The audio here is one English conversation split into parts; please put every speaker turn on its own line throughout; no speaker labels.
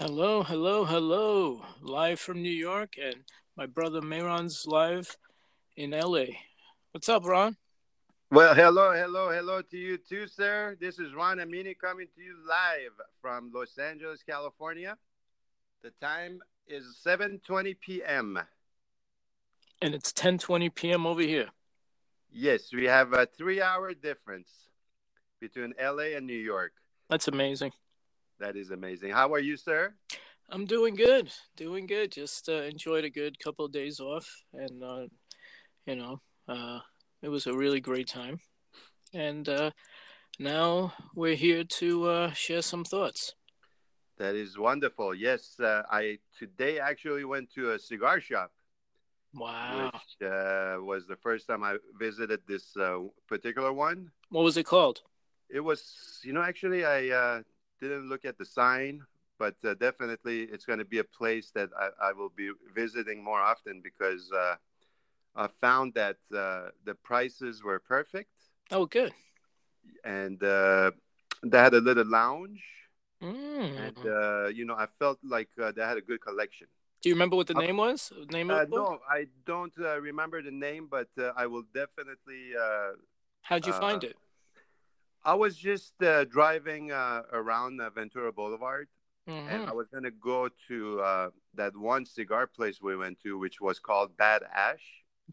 Hello, hello, hello. Live from New York, and my brother Mayron's live in LA. What's up, Ron?
Well, hello, hello, hello to you too, sir. This is Ron Amini coming to you live from Los Angeles, California. The time is 7:20 p.m.
And it's 10:20 p.m. over here.
Yes, we have a 3-hour difference between LA and New York.
That's amazing.
That is amazing. How are you, sir?
I'm doing good. Doing good. Just uh, enjoyed a good couple of days off, and uh, you know, uh, it was a really great time. And uh, now we're here to uh, share some thoughts.
That is wonderful. Yes, uh, I today actually went to a cigar shop.
Wow.
Which uh, was the first time I visited this uh, particular one.
What was it called?
It was, you know, actually, I uh, didn't look at the sign, but uh, definitely it's going to be a place that I, I, will be visiting more often because uh, I found that uh, the prices were perfect.
Oh, good.
And uh, they had a little lounge.
Mm.
And, uh, you know, I felt like uh, they had a good collection.
Do you remember what the name was? Name
of No, I don't remember the name, but I will definitely.
How'd you find it?
I was just uh, driving uh, around uh, Ventura Boulevard,
mm-hmm.
and I was gonna go to uh, that one cigar place we went to, which was called Bad Ash.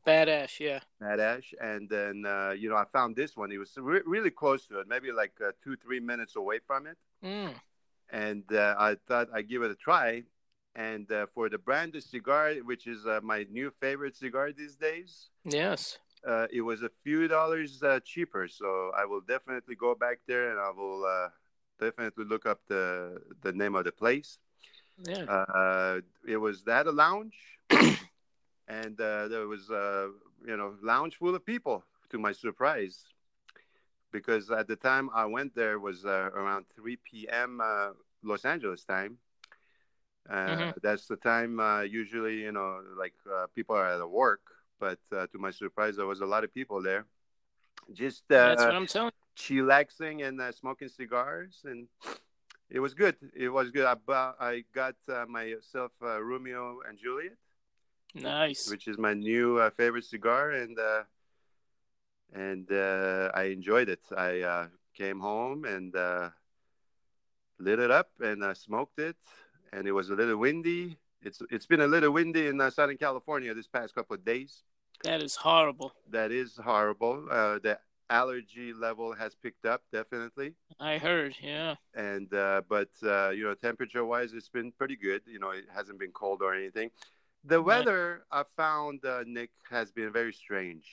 Bad Ash, yeah.
Bad Ash, and then uh, you know I found this one. It was re- really close to it, maybe like uh, two, three minutes away from it.
Mm.
And I thought I'd give it a try. And for the brand of cigar, which is my new favorite cigar these days.
Yes
uh, it was a few dollars uh, cheaper. So I will definitely go back there and I will uh, definitely look up the the name of the place.
Yeah.
Uh, it was that a lounge, and uh, there was uh, you know lounge full of people. To my surprise, because at the time I went there was around 3 p.m. Los Angeles time. Uh, mm-hmm. That's the time uh, usually, you know, like uh, people are at work but uh, to my surprise, there was a lot of people there. Just uh,
that's what I'm telling.
Chillaxing and uh, smoking cigars, and it was good. It was good. I, I got uh, myself uh, Romeo and Juliet.
Nice.
Which is my new uh, favorite cigar, and and I enjoyed it. I came home and lit it up and smoked it, and it was a little windy it's it's been a little windy in uh, Southern California this past couple of days.
That is horrible.
That is horrible. Uh, the allergy level has picked up definitely.
I heard, yeah.
And uh, but uh, you know, temperature wise, it's been pretty good. You know, it hasn't been cold or anything. The weather I found, uh, Nick, has been very strange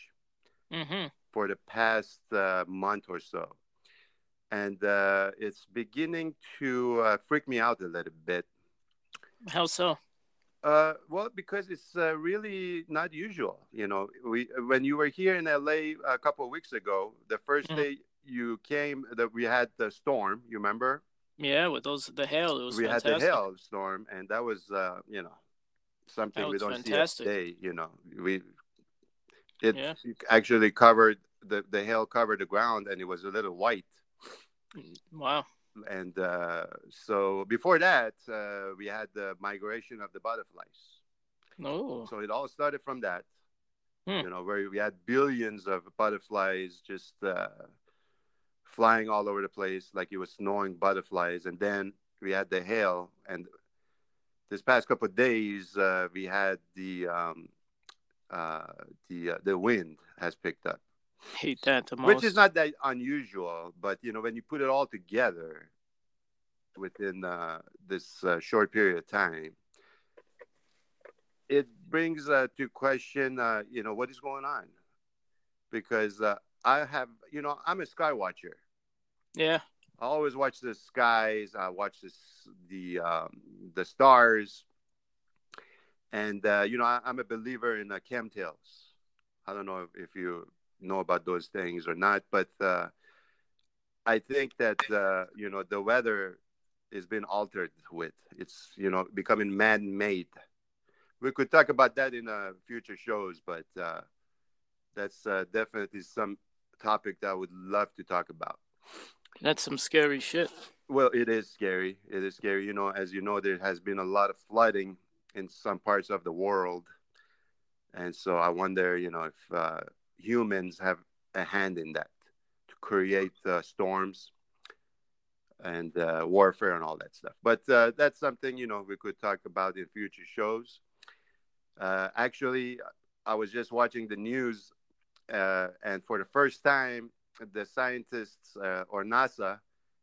mm-hmm.
for the past uh, month or so, and uh, it's beginning to uh, freak me out a little bit.
How so?
Uh, well, because it's uh, really not usual. You know, we when you were here in LA a couple of weeks ago, the 1st mm-hmm. day you came, that we had the storm. You remember?
Yeah, with those the hail, it was.
We
fantastic.
had the hail storm, and that was, uh, you know, something we don't fantastic. see today. You know, we it yeah. actually covered the the hail covered the ground, and it was a little white.
Mm, wow
and uh, so before that, uh, we had the migration of the butterflies.
Oh.
So it all started from that.
Hmm.
You know, where we had billions of butterflies just uh, flying all over the place, like it was snowing butterflies, and then we had the hail. And this past couple of days, uh, we had the um, uh, the uh, the wind has picked up
hate that the most.
Which is not that unusual, but you know, when you put it all together within uh, this uh, short period of time, it brings uh, to question, uh, you know, what is going on? Because uh, I have, you know, I'm a sky watcher.
Yeah.
I always watch the skies. I watch this, the um, the stars, and uh, you know, I, am a believer in uh, chemtrails. I don't know if, if you know about those things or not. But uh, I think that uh, you know the weather has been altered with it's you know becoming man-made. We could talk about that in uh, future shows, but uh, that's uh, definitely some topic that I would love to talk about.
That's some scary shit.
Well, it is scary. It is scary. You know, as you know, there has been a lot of flooding in some parts of the world, and so I wonder, you know, if uh, humans have a hand in that to create uh, storms and uh, warfare and all that stuff. But uh, that's something you know we could talk about in future shows. Uh, actually, I was just watching the news, uh, and for the first time, the scientists uh, or NASA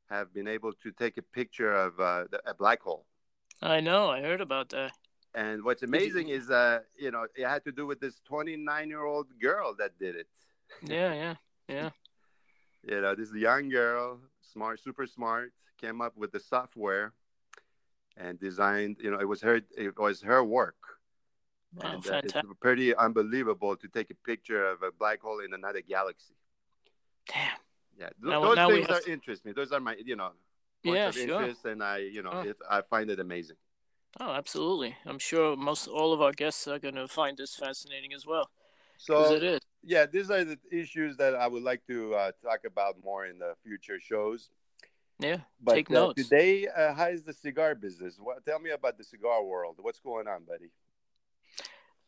have been able to take a picture of uh, the, a black hole.
I know. I heard about that.
And what's amazing you... is, uh, you know, it had to do with this 29 year old girl that did it.
Yeah, yeah, yeah.
you know, this young girl, smart, super smart, came up with the software and designed. You know, it was her. It was her work.
Wow, and, uh,
it's pretty unbelievable to take a picture of a black hole in another galaxy.
Damn.
Yeah, now, those now things are to... interest me. Those are my, you know,
yeah,
of
sure.
interest, and I, you know, oh. it, I find it amazing.
Oh, absolutely. I'm sure most all of our guests are going to find this fascinating as well.
So
it is.
Yeah, these are the issues that I would like to uh, talk about more in the future shows.
Yeah,
but,
take
uh,
notes.
Today, uh, how is the cigar business? What, tell me about the cigar world. What's going on, buddy?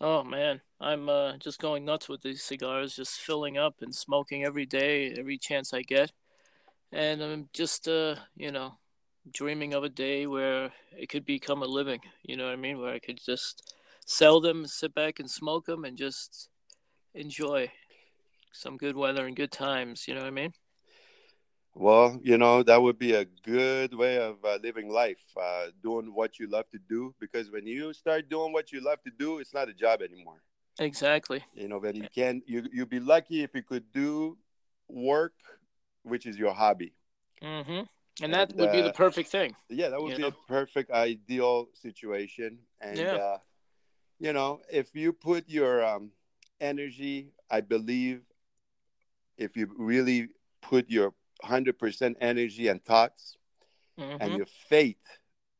Oh man, I'm uh, just going nuts with these cigars, just filling up and smoking every day, every chance I get, and I'm just uh, you know, dreaming of a day where it could become a living. You know what I mean? Where I could just sell them, sit back and smoke them, and just enjoy some good weather and good times. You know what I mean?
Well, you know, that would be a good way of uh, living life, uh, doing what you love to do. Because when you start doing what you love to do, it's not a job anymore.
Exactly.
You know, when you can, you you'd be lucky if you could do work, which is your hobby.
Mm-hmm. And, and that would uh, be the perfect thing.
Yeah, that would be know? a perfect, ideal situation. And yeah. Uh, you know, if you put your um, energy, I believe, if you really put your 100% energy and thoughts mm-hmm. and your faith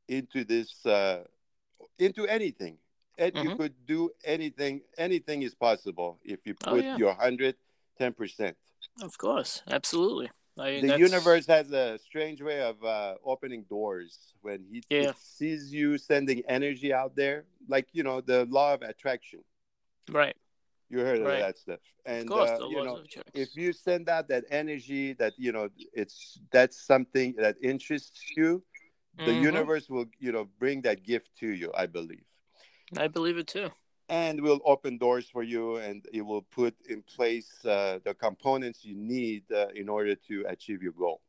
into this uh, into anything and mm-hmm. you could do anything anything is possible if you oh, put oh, yeah. your 110%
of course absolutely
I, the that's... universe has a strange way of uh, opening doors when he, yeah. sees you sending energy out there like you know the law of attraction
right
you heard right. of that stuff, and
course,
uh, you know, if you send out that energy, that you know, it's that's something that interests you, the mm-hmm. universe will, you know, bring that gift to you. I believe.
I believe it too.
And will open doors for you, and it will put in place uh, the components you need uh, in order to achieve your goal.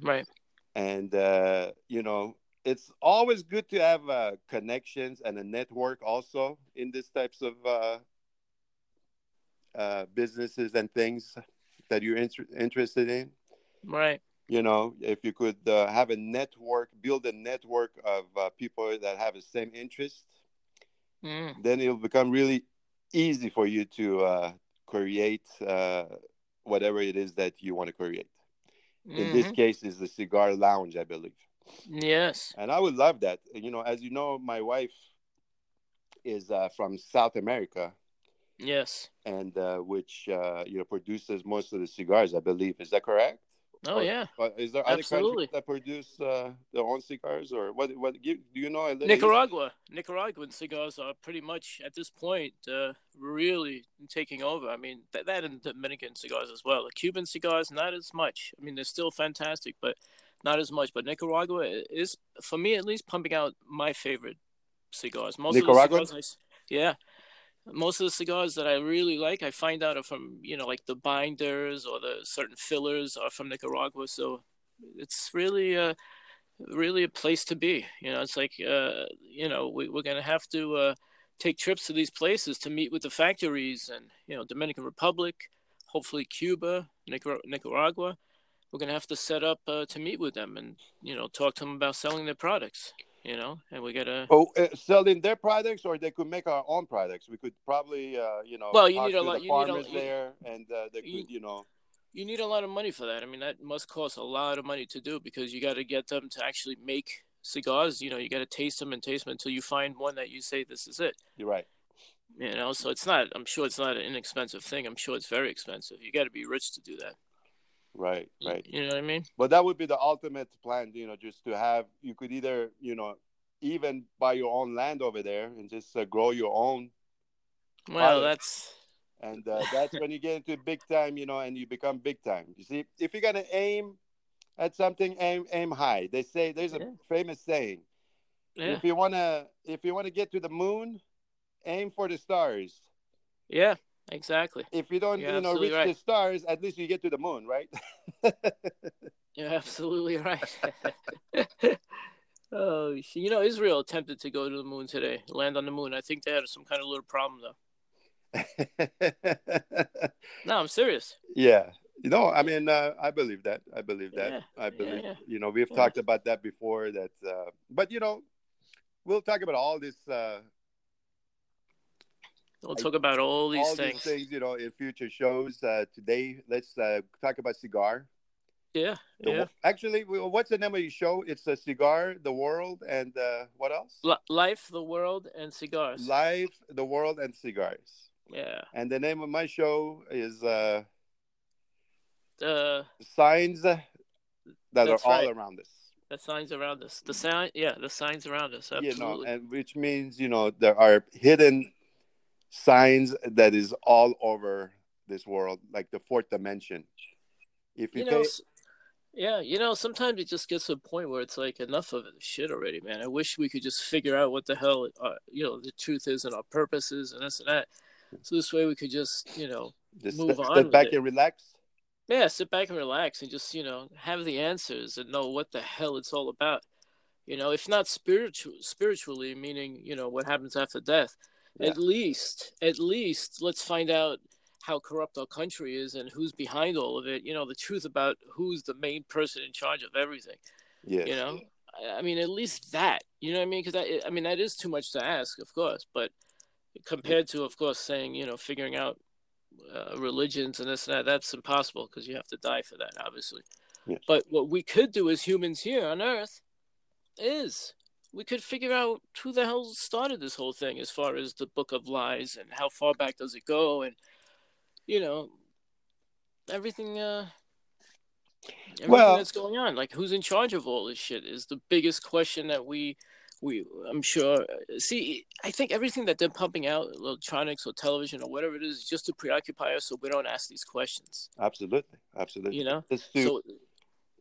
Right.
And uh, you know, it's always good to have uh, connections and a network also in these types of uh, uh, businesses and things that you're inter- interested in.
Right.
You know, if you could uh, have a network, build a network of uh, people that have the same interest, mm. then it'll become really easy for you to uh, create uh, whatever it is that you want to create. Mm-hmm. In this mm-hmm. case, is the cigar lounge, I believe.
Yes.
And I would love that. You know, as you know, my wife is uh, from South America.
Yes.
And uh, which uh, you know produces most of the cigars, I believe. Is that correct?
Oh or, yeah.
is there other Absolutely. countries that produce uh, their own cigars, or what? What do you know?
Nicaragua. Nicaraguan cigars are pretty much at this point uh, really taking over. I mean, that, that and Dominican cigars as well. The Cuban cigars, not as much. I mean, they're still fantastic, but not as much. But Nicaragua is, for me at least, pumping out my favorite cigars. Most Nicaragua? of the cigars, I, yeah most of the cigars that I really like, I find out are from you know like the binders or the certain fillers are from Nicaragua. So it's really a really a place to be. You know, it's like uh, you know we, we're gonna have to uh, take trips to these places to meet with the factories and you know Dominican Republic, hopefully Cuba, Nicar- Nicaragua. We're gonna have to set up uh, to meet with them and you know talk to them about selling their products you know, and we gotta.
Oh, uh, selling their products, or they could make our own products. We could probably, uh, you know,
well, you need a lot. You
farmers
need a,
there, and uh, they you, could, you know.
You need a lot of money for that. I mean, that must cost a lot of money to do because you got to get them to actually make cigars. You know, you got to taste them and taste them until you find one that you say this is it.
You're right.
You know, so it's not. I'm sure it's not an inexpensive thing. I'm sure it's very expensive. You got to be rich to do that.
Right, right.
You know what I mean?
But that would be the ultimate plan, you know, just to have you could either, you know, even buy your own land over there and just uh, grow your own.
Well,
Pilot.
that's
And uh, that's when you get into big time, you know, and you become big time. You see, if you're gonna aim at something, aim aim high. They say there's a
Yeah.
famous saying:
yeah,
if you wanna if you wanna get to the moon, aim for the stars.
yeah, exactly.
If you don't,
You're
you know, reach
right.
the stars, at least you get to the moon, right?
You're absolutely right. oh, you know, Israel attempted to go to the moon today, land on the moon. I think they had some kind of little problem though. No, I'm serious.
yeah. You know, I mean, uh, I believe that. I believe that.
Yeah,
I believe,
yeah.
you know, we've
Yeah.
talked about that before. That, uh, but you know, we'll talk about all this, uh,
We'll talk about all these
all
things.
these things, you know, in future shows. Uh, today, let's uh, talk about cigar.
Yeah,
The
yeah.
Actually, what's the name of your show? It's a cigar, the world, and uh, what else?
Li- Life, the world, and cigars.
Life, the world, and cigars.
Yeah.
And the name of my show is uh,
The
Signs That Are All
right.
Around Us.
the signs around us. The sign. Yeah, the signs around us.
You know,
Absolutely.
and which means you know there are hidden signs that is all over this world, like the fourth dimension. If you,
you know.
take,
Yeah, you know, sometimes it just gets to a point where it's like enough of it shit already, man. I wish we could just figure out what the hell, uh, you know, the truth is and our purposes and this and that. So this way we could just, you know,
just
move on
step
with
back
it.
and relax.
yeah, sit back and relax and just, you know, have the answers and know what the hell it's all about. You know, if not spiritual, spiritually, meaning, you know, what happens after death.
Yeah.
At least, at least, let's find out how corrupt our country is and who's behind all of it. You know, the truth about who's the main person in charge of everything.
yeah
You know, I- I mean, at least that. You know what I mean? Because I, I mean, that is too much to ask, of course. But compared to, of course, saying, you know, figuring out uh, religions and this and that, that's impossible because you have to die for that, obviously.
Yes.
But what we could do as humans here on Earth is we could figure out who the hell started this whole thing as far as the book of lies and how far back does it go and you know everything uh everything
Well-
that's going on like who's in charge of all this shit is the biggest question that we we i'm sure see i think everything that they're pumping out electronics or television or whatever it is is just to preoccupy us so we don't ask these questions
Absolutely. Absolutely.
you know
Just to
so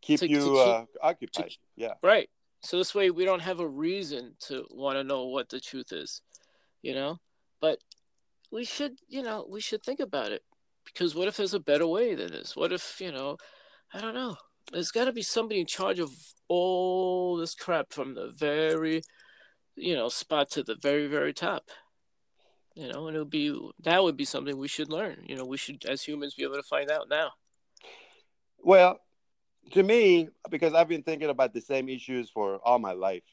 keep
to- to
you
keep-
uh, occupied. yeah.
Right. So this way we don't have a reason to want to know what the truth is, you know? But we should, you know, we should think about it because what if there's a better way than this? What if, you know, I don't know. There's got to be somebody in charge of all this crap from the very, you know, spot to the very, very top. You know, and it would be that would be something we should learn. You know, we should as humans be able to find out now.
Well, to me, because I've been thinking about the same issues for all my life.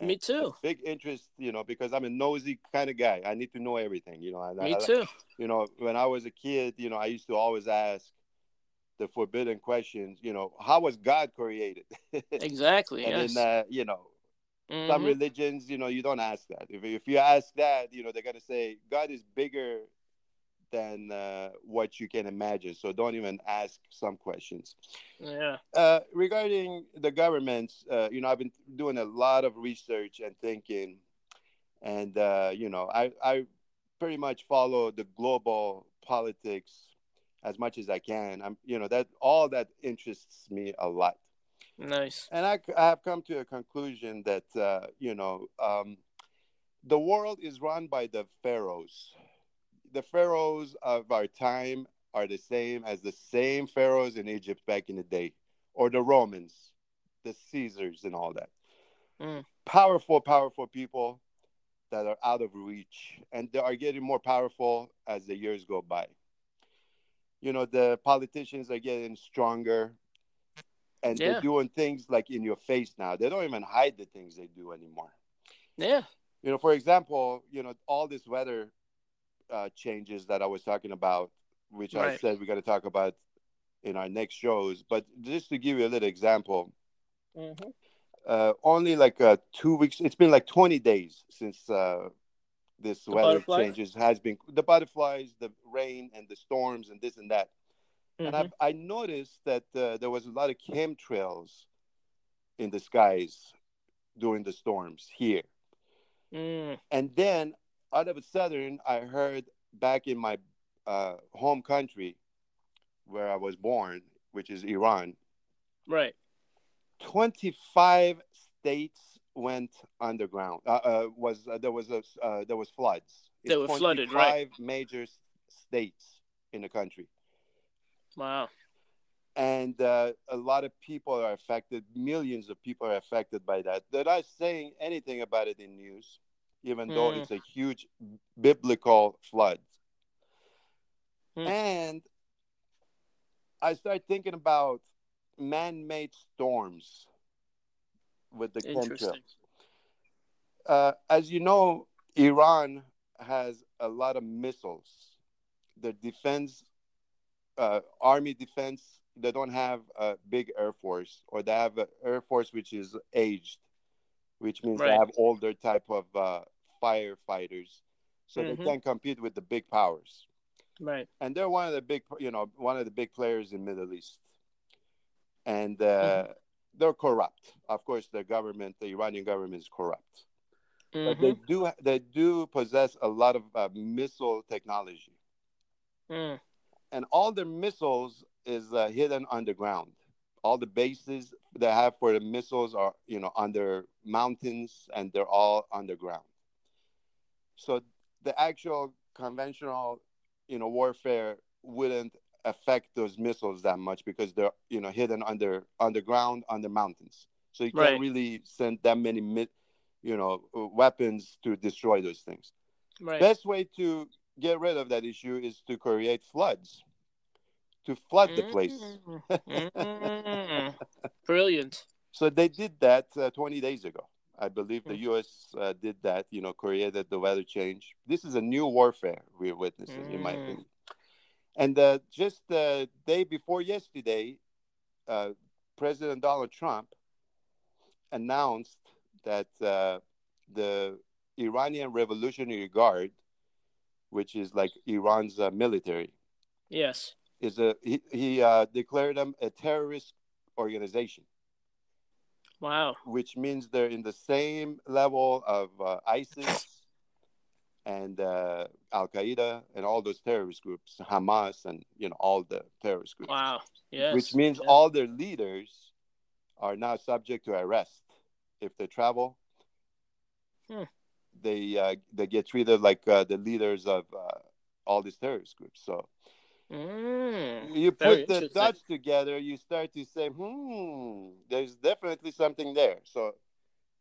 Me too.
Big interest, you know, because I'm a nosy kind of guy. I need to know everything, you know. And
Me
I,
too.
You know, when I was a kid, you know, I used to always ask the forbidden questions. You know, how was God created?
Exactly.
and
yes.
then, uh, you know, some
Mhm.
religions, you know, you don't ask that. If if you ask that, you know, they're gonna say God is bigger than uh, what you can imagine. So don't even ask some questions.
Yeah.
Uh, regarding the governments, uh, you know, I've been doing a lot of research and thinking, and uh, you know, I I pretty much follow the global politics as much as I can. I'm, you know, that all that interests me a lot,
Nice.
and I, I have come to a conclusion that uh, you know, um, the world is run by the pharaohs. The pharaohs of our time are the same as the same pharaohs in Egypt back in the day, or the Romans, the Caesars, and all that.
Mm.
Powerful, powerful people that are out of reach, and they are getting more powerful as the years go by. You know, the politicians are getting stronger, and
Yeah.
they're doing things like in your face now. They don't even hide the things they do anymore
Yeah.
you know for example you know all this weather uh, changes that i was talking about which i said we're going to talk about in our next shows but just to give you a little example
Mm-hmm.
uh, only like uh, two weeks it's been like 20 days since uh, this weather changes has been the butterflies the rain and the storms and this and that and I, I noticed that uh, there was a lot of chemtrails in the skies during the storms here.
Mm.
And then out of a sudden, I heard back in my uh, home country where I was born, which is Iran,
Right.
25 states went underground. Uh, uh, was uh, there was a uh, there was floods.
They were flooded, right.
25 major states in the country.
Wow.
and uh, a lot of people are affected. Millions of people are affected by that. They're not saying anything about it in news, even though
Mm.
it's a huge biblical flood.
Mm.
And I started thinking about man-made storms with the chemtrails. Uh, as you know, Iran has a lot of missiles. The defense, uh, army defense, they don't have a big air force, or they have an air force which is aged, which means they have older type of uh, firefighters, so they
Mhm.
can't compete with the big powers.
Right.
And they're one of the big, you know, one of the big players in Middle East, and uh, they're corrupt. Of course, the government, the Iranian government, is corrupt but they
Mhm.
do they do possess a lot of uh, missile technology,
Mm.
and all their missiles is uh, hidden underground. All the bases they have for the missiles are you know under mountains, and they're all underground. So the actual conventional you know warfare wouldn't affect those missiles that much because they're you know hidden under underground under mountains. So you can't
Right.
really send that many mi- you know weapons to destroy those things.
Right.
Best way to get rid of that issue is to create floods, to flood the place.
Mm. Mm. Brilliant.
So they did that uh, 20 days ago. I believe the
Mm.
U.S. Uh, did that. You know, created the weather change. This is a new warfare we're witnessing, in my
Mm.
opinion. And uh, just the day before yesterday, uh, President Donald Trump announced that uh, the Iranian Revolutionary Guard, which is like Iran's uh, military,
Yes.
Is a he, he uh, declared them a terrorist organization,
Wow.
which means they're in the same level of uh, ISIS and uh, Al Qaeda and all those terrorist groups, Hamas, and you know all the terrorist groups.
Wow. Yes.
Which means all their leaders are now subject to arrest if they travel.
Hmm.
They uh, they get treated like uh, the leaders of uh, all these terrorist groups. So
Mm.
you put the dots together, you start to say, hmm, there's definitely something there. So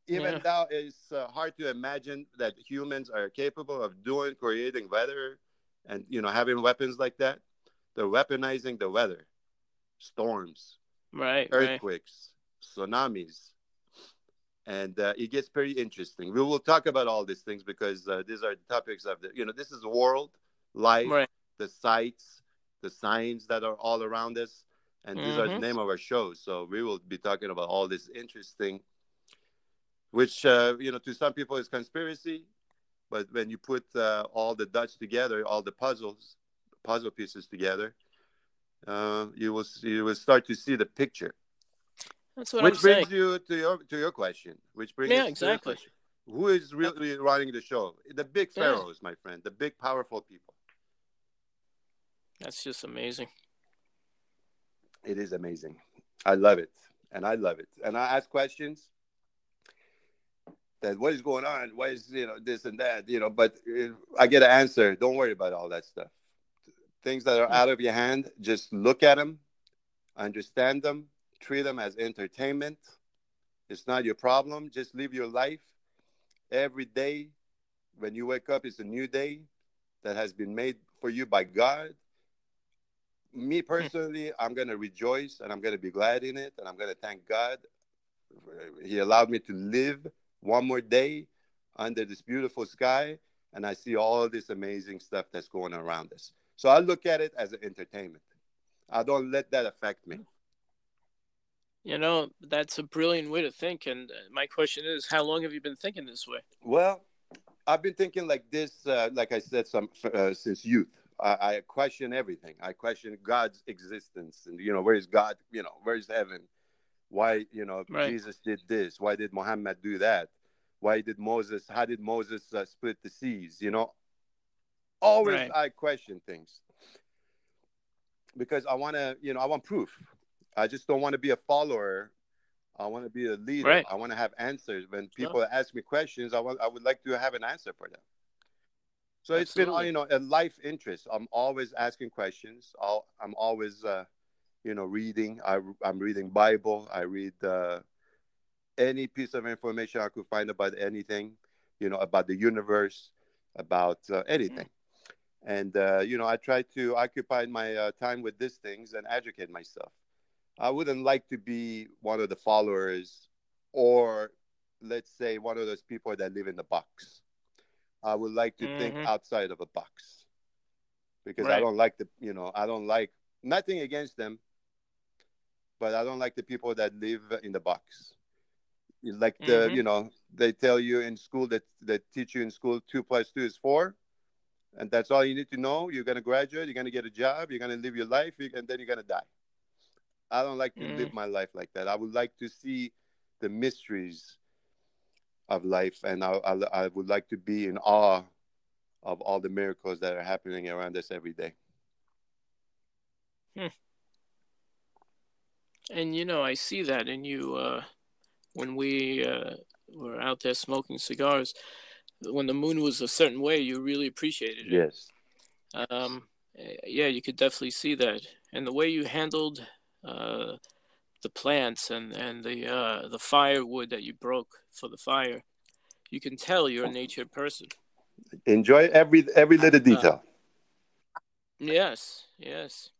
even
Yeah.
though it's uh, hard to imagine that humans are capable of doing, creating weather and, you know, having weapons like that, they're weaponizing the weather, storms,
Right. Right.
earthquakes, tsunamis. And uh, it gets very interesting. We will talk about all these things because uh, these are the topics of the, you know, this is world, life,
Right.
the sights, the signs that are all around us. And these are the
Mhm.
name of our shows. So we will be talking about all this interesting, which, uh, you know, to some people is conspiracy. But when you put uh, all the dots together, all the puzzles, puzzle pieces together, uh, you will you will start to see the picture.
That's what
which
I'm
brings
saying.
you to your to your question. Which brings
Yeah,
us to your
exactly.
question. Who is really running the show? The big
Yeah.
pharaohs, my friend. The big powerful people.
That's just amazing.
It is amazing. I love it, and I love it. And I ask questions. That what is going on? Why is you know this and that? You know, but uh, I get an answer. Don't worry about all that stuff. Things that are out of your hand, just look at them, understand them, treat them as entertainment. It's not your problem. Just live your life. Every day, when you wake up, it's a new day that has been made for you by God me personally, I'm going to rejoice and I'm going to be glad in it. And I'm going to thank God. He allowed me to live one more day under this beautiful sky. And I see all this amazing stuff that's going around us. So I look at it as an entertainment. I don't let that affect me.
You know, that's a brilliant way to think. And uh, my question is, how long have you been thinking this way?
Well, I've been thinking like this, uh, like I said, some uh, since youth. I, I question everything. I question God's existence, and you know, where is God? You know, where is heaven? Why, you know,
Right.
Jesus did this? Why did Muhammad do that? Why did Moses? How did Moses uh, split the seas? You know, always
Right.
I question things because I want to, you know, I want proof. I just don't want to be a follower. I want to be a leader.
Right.
I want to have answers. When people ask me questions, I want, I would like to have an answer for them. So it's been,
Absolutely.
you know, a life interest. I'm always asking questions. I'll, I'm always, uh, you know, reading. I, I'm reading Bible. I read uh, any piece of information I could find about anything, you know, about the universe, about uh, anything. And uh, you know, I try to occupy my uh, time with these things and educate myself. I wouldn't like to be one of the followers, or let's say one of those people that live in the box. I would like to think
Mhm.
outside of a box because I don't like the, you know, I don't like nothing against them, but I don't like the people that live in the box. Like the,
Mhm.
you know, they tell you in school that they teach you in school two plus two is four, and that's all you need to know. You're gonna graduate, you're gonna get a job, you're gonna live your life, and then you're gonna die. I don't like to
Mm.
live my life like that. I would like to see the mysteries of life, and I, I, I would like to be in awe of all the miracles that are happening around us every day.
And you know, I see that in you uh, when we uh, were out there smoking cigars. When the moon was a certain way, you really appreciated it.
Yes.
Um, eh, yeah, you could definitely see that, and the way you handled uh, the plants and and the uh, the firewood that you broke for the fire, you can tell you're a nature person.
Enjoy every every little detail.
Yes, yes,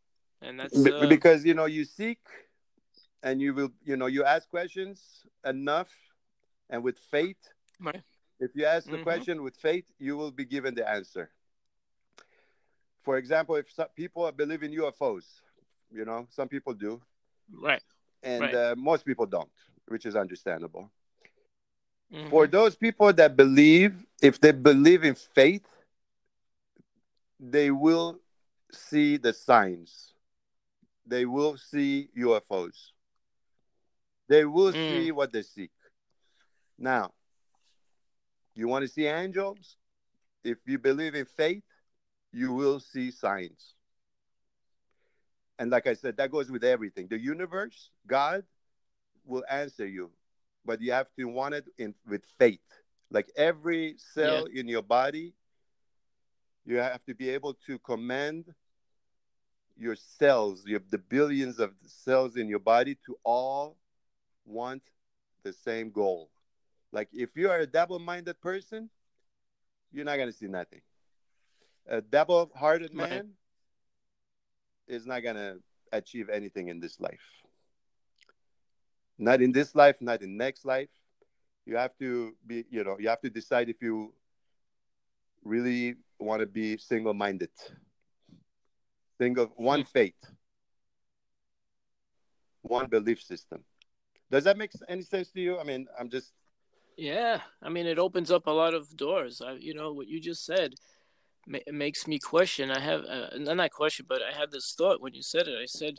and that's uh,
because you know you seek and you will you know you ask questions enough and with faith
right.
if you ask the
Mhm.
question with faith you will be given the answer for example if some people believe in ufos you know some people do
Right.
And
Right.
uh, most people don't which is understandable
Mhm.
for those people that believe if they believe in faith they will see the signs they will see ufos they will
Mm.
see what they seek now you want to see angels if you believe in faith you will see signs and like i said that goes with everything. The universe god will answer you but you have to want it in with faith. Like every cell in your body you have to be able to command your cells you have the billions of cells in your body to all want the same goal. Like if you are a double-minded person you're not going to see nothing. A double-hearted man is not going to achieve anything in this life. Not in this life not in next life. You have to be you know you have to decide if you really want to be single-minded. Single one hmm. faith. One belief system. Does that make any sense to you? I mean i'm just
Yeah, I mean, it opens up a lot of doors. I, you know, what you just said ma- makes me question. I have, uh, not question, but I had this thought when you said it. I said,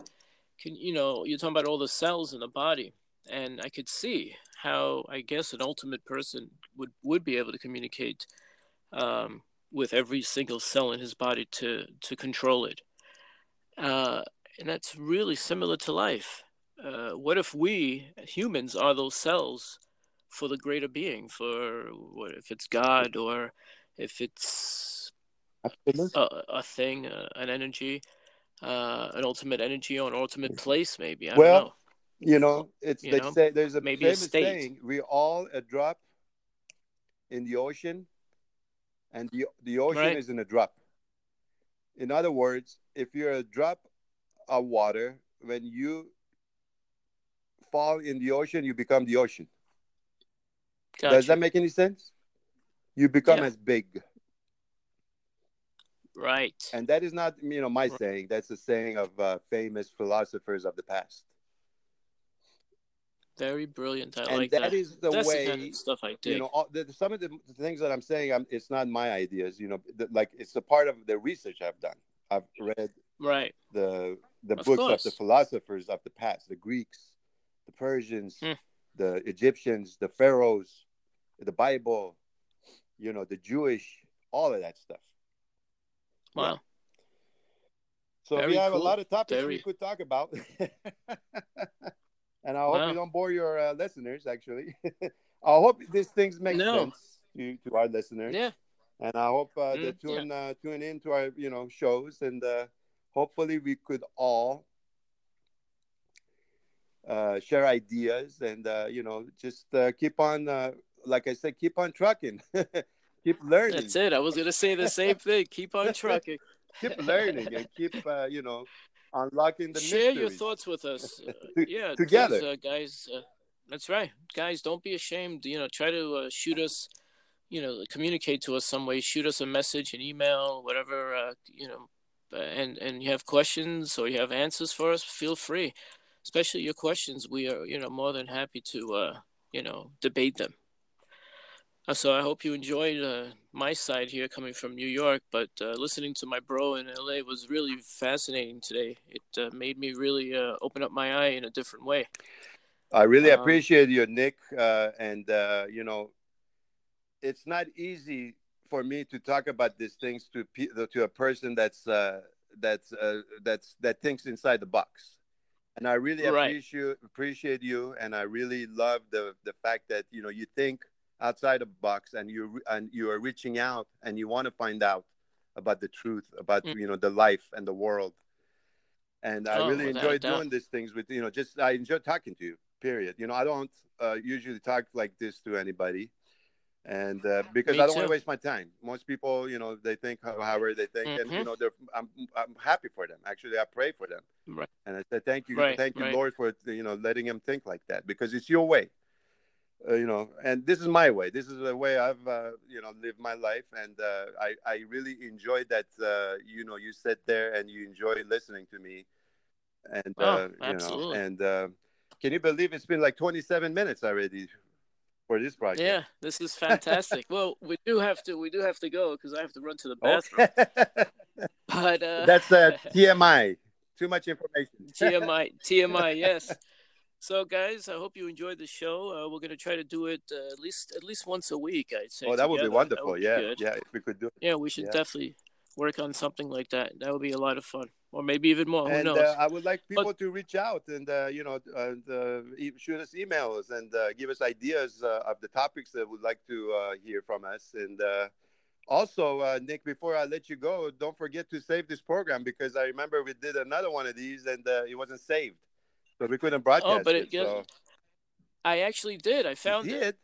"Can you know?" You're talking about all the cells in the body, and I could see how I guess an ultimate person would would be able to communicate um, with every single cell in his body to to control it. Uh, and that's really similar to life. Uh, what if we humans are those cells? for the greater being, for what if it's God or if it's a, a thing, uh, an energy, uh, an ultimate energy or an ultimate place, maybe. I
Well,
don't know.
you know it's
You
they
know,
say there's a
maybe a
famous
state.
saying we all a drop in the ocean and the the ocean
Right.
is in a drop in other words if you're a drop of water when you fall in the ocean you become the ocean
Gotcha.
does that make any sense you become
Yeah.
as big
right.
and that is not you know my
Right.
saying that's the saying of uh, famous philosophers of the past
Very brilliant. I
and
like
that
that.
is the
That's
way
the kind of stuff I dig.
you know all, the, some of the things that i'm saying I'm, it's not my ideas you know the, like it's a part of the research i've done I've read
right
the the
Of
books
course.
of the philosophers of the past, the Greeks, the Persians,
Hmm.
the Egyptians, the pharaohs, the Bible, you know, the Jewish, all of that stuff.
Wow
So we have
cool.
a lot of topics
Very-
we could talk about. and I hope
Wow.
we don't bore your uh, listeners, actually. I hope these things make
No.
sense to, to our listeners.
yeah
And I hope uh, they
Mm, yeah.
tune uh, tune in to our you know shows, and uh, hopefully we could all uh, share ideas and uh, you know just uh, keep on, uh, like I said, keep on trucking, keep learning,
that's it. I was gonna say the same thing. Keep on trucking.
Keep learning, and keep uh, you know unlocking the
share your thoughts with us. Uh, yeah
together.
uh, guys uh, that's right. Guys don't be ashamed. You know try to uh, shoot us you know communicate to us some way. Shoot us a message an email whatever uh, you know and and you have questions or you have answers for us feel free. Especially your questions we are you know more than happy to uh you know debate them so i hope you enjoyed uh, my side here coming from new york but uh, listening to my bro in la was really fascinating today it uh, made me really uh, open up my eye in a different way
I really
Um,
appreciate you, Nick. Uh, and uh, you know, it's not easy for me to talk about these things to to a person that's uh, that's uh, that's that thinks inside the box. And I really
Right.
appreciate appreciate you, and I really love the the fact that you know you think outside the box, and you and you are reaching out, and you want to find out about the truth about
Mm.
you know the life and the world. And I
Oh,
really
without a
enjoy doing these things with you know just I enjoy talking to you period. You know, I don't uh, usually talk like this to anybody, and uh, because
Me
I don't want to waste my time. Most people, you know, they think however they think, and you
Mhm.
know, they're I'm I'm happy for them. Actually, I pray for them,
Right.
and I said thank you,
Right,
thank you,
right.
Lord, for you know letting them think like that because it's your way. Uh, you know, and this is my way. This is the way I've, uh, you know, lived my life, and uh, I, I really enjoyed that. Uh, you know, you sit there and you enjoy listening to me, and
Oh,
uh, you know, and uh, can you believe it's been like 27 minutes already for this project?
Yeah, this is fantastic. well, we do have to we do have to go because I have to run to the bathroom.
Okay.
But uh,
That's uh, TMI. Too much information.
TMI TMI yes. So guys, I hope you enjoyed the show. Uh, we're gonna try to do it uh, at least at least once a week. I'd say.
oh, that would be wonderful.
would
yeah,
good.
yeah. If we could do it.
Yeah, we should
Yeah.
definitely work on something like that. That would be a lot of fun, or maybe even more. Who
and
knows?
uh, I would like people to reach out and uh, you know and uh, shoot us emails and uh, give us ideas uh, of the topics that would like to uh, hear from us. And uh, also, uh, Nick, before I let you go, don't forget to save this program because I remember we did another one of these and uh, it wasn't saved, so we couldn't broadcast
but
it.
it- yeah,
so
I actually did. I found
you
it.
did.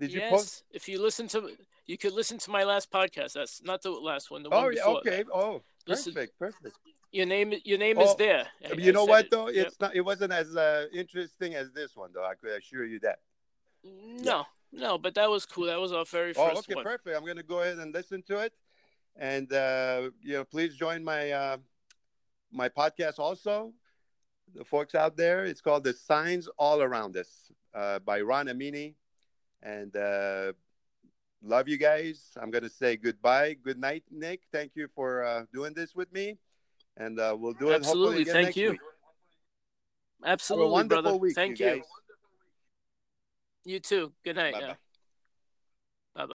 Did you
yes,
post?
if you listen to, you could listen to my last podcast. That's not the last one. The
Oh,
one
yeah,
before.
okay.
that.
Oh,
Listen-
perfect, perfect.
Your name, your name
Oh,
is there. I-
you
I
know what
it.
though?
Yep.
It's not. It wasn't as uh, interesting as this one, though. I could assure you that.
No, no, but that was cool. That was our very first.
Oh,
first
okay,
one.
perfect. I'm gonna go ahead and listen to it, and uh, you know, please join my uh, my podcast also. The folks out there, it's called "The Signs All Around Us" uh, by Ron Amini, and uh, love you guys. I'm gonna say goodbye, good night, Nick. Thank you for uh, doing this with me, and uh, we'll do it
Absolutely. Thank you.
week.
Absolutely,
wonderful
brother.
week,
Thank
you
you. You too. Good night.